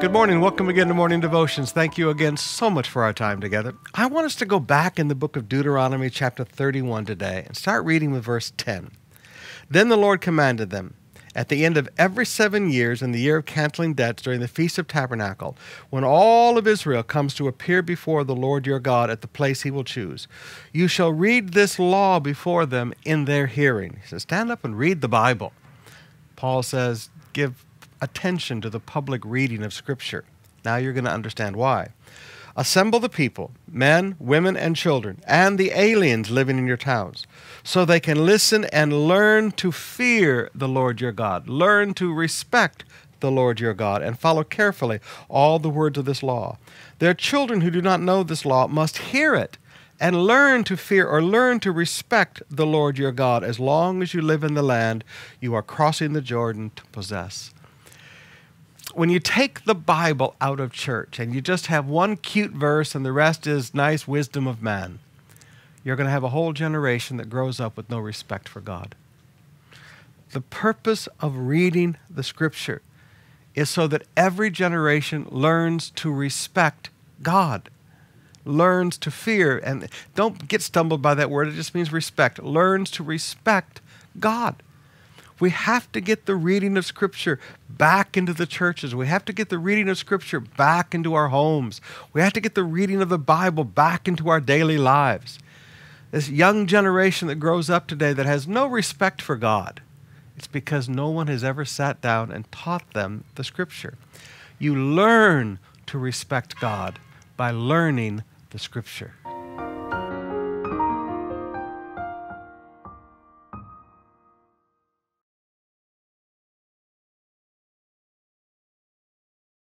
Good morning. Welcome again to Morning Devotions. Thank you again so much for our time together. I want us to go back in the book of Deuteronomy, chapter 31 today, and start reading with verse 10. Then the Lord commanded them, at the end of every seven years, in the year of canceling debts during the Feast of Tabernacle, when all of Israel comes to appear before the Lord your God at the place he will choose, you shall read this law before them in their hearing. He says, Stand up and read the Bible. Paul says, Give attention to the public reading of Scripture. Now you're going to understand why. Assemble the people, men, women, and children, and the aliens living in your towns, so they can listen and learn to fear the Lord your God, learn to respect the Lord your God, and follow carefully all the words of this law. Their children who do not know this law must hear it and learn to fear or learn to respect the Lord your God as long as you live in the land you are crossing the Jordan to possess when you take the Bible out of church and you just have one cute verse and the rest is nice wisdom of man, you're going to have a whole generation that grows up with no respect for God. The purpose of reading the Scripture is so that every generation learns to respect God, learns to fear, and don't get stumbled by that word, it just means respect, learns to respect God. We have to get the reading of Scripture back into the churches. We have to get the reading of Scripture back into our homes. We have to get the reading of the Bible back into our daily lives. This young generation that grows up today that has no respect for God, it's because no one has ever sat down and taught them the Scripture. You learn to respect God by learning the Scripture.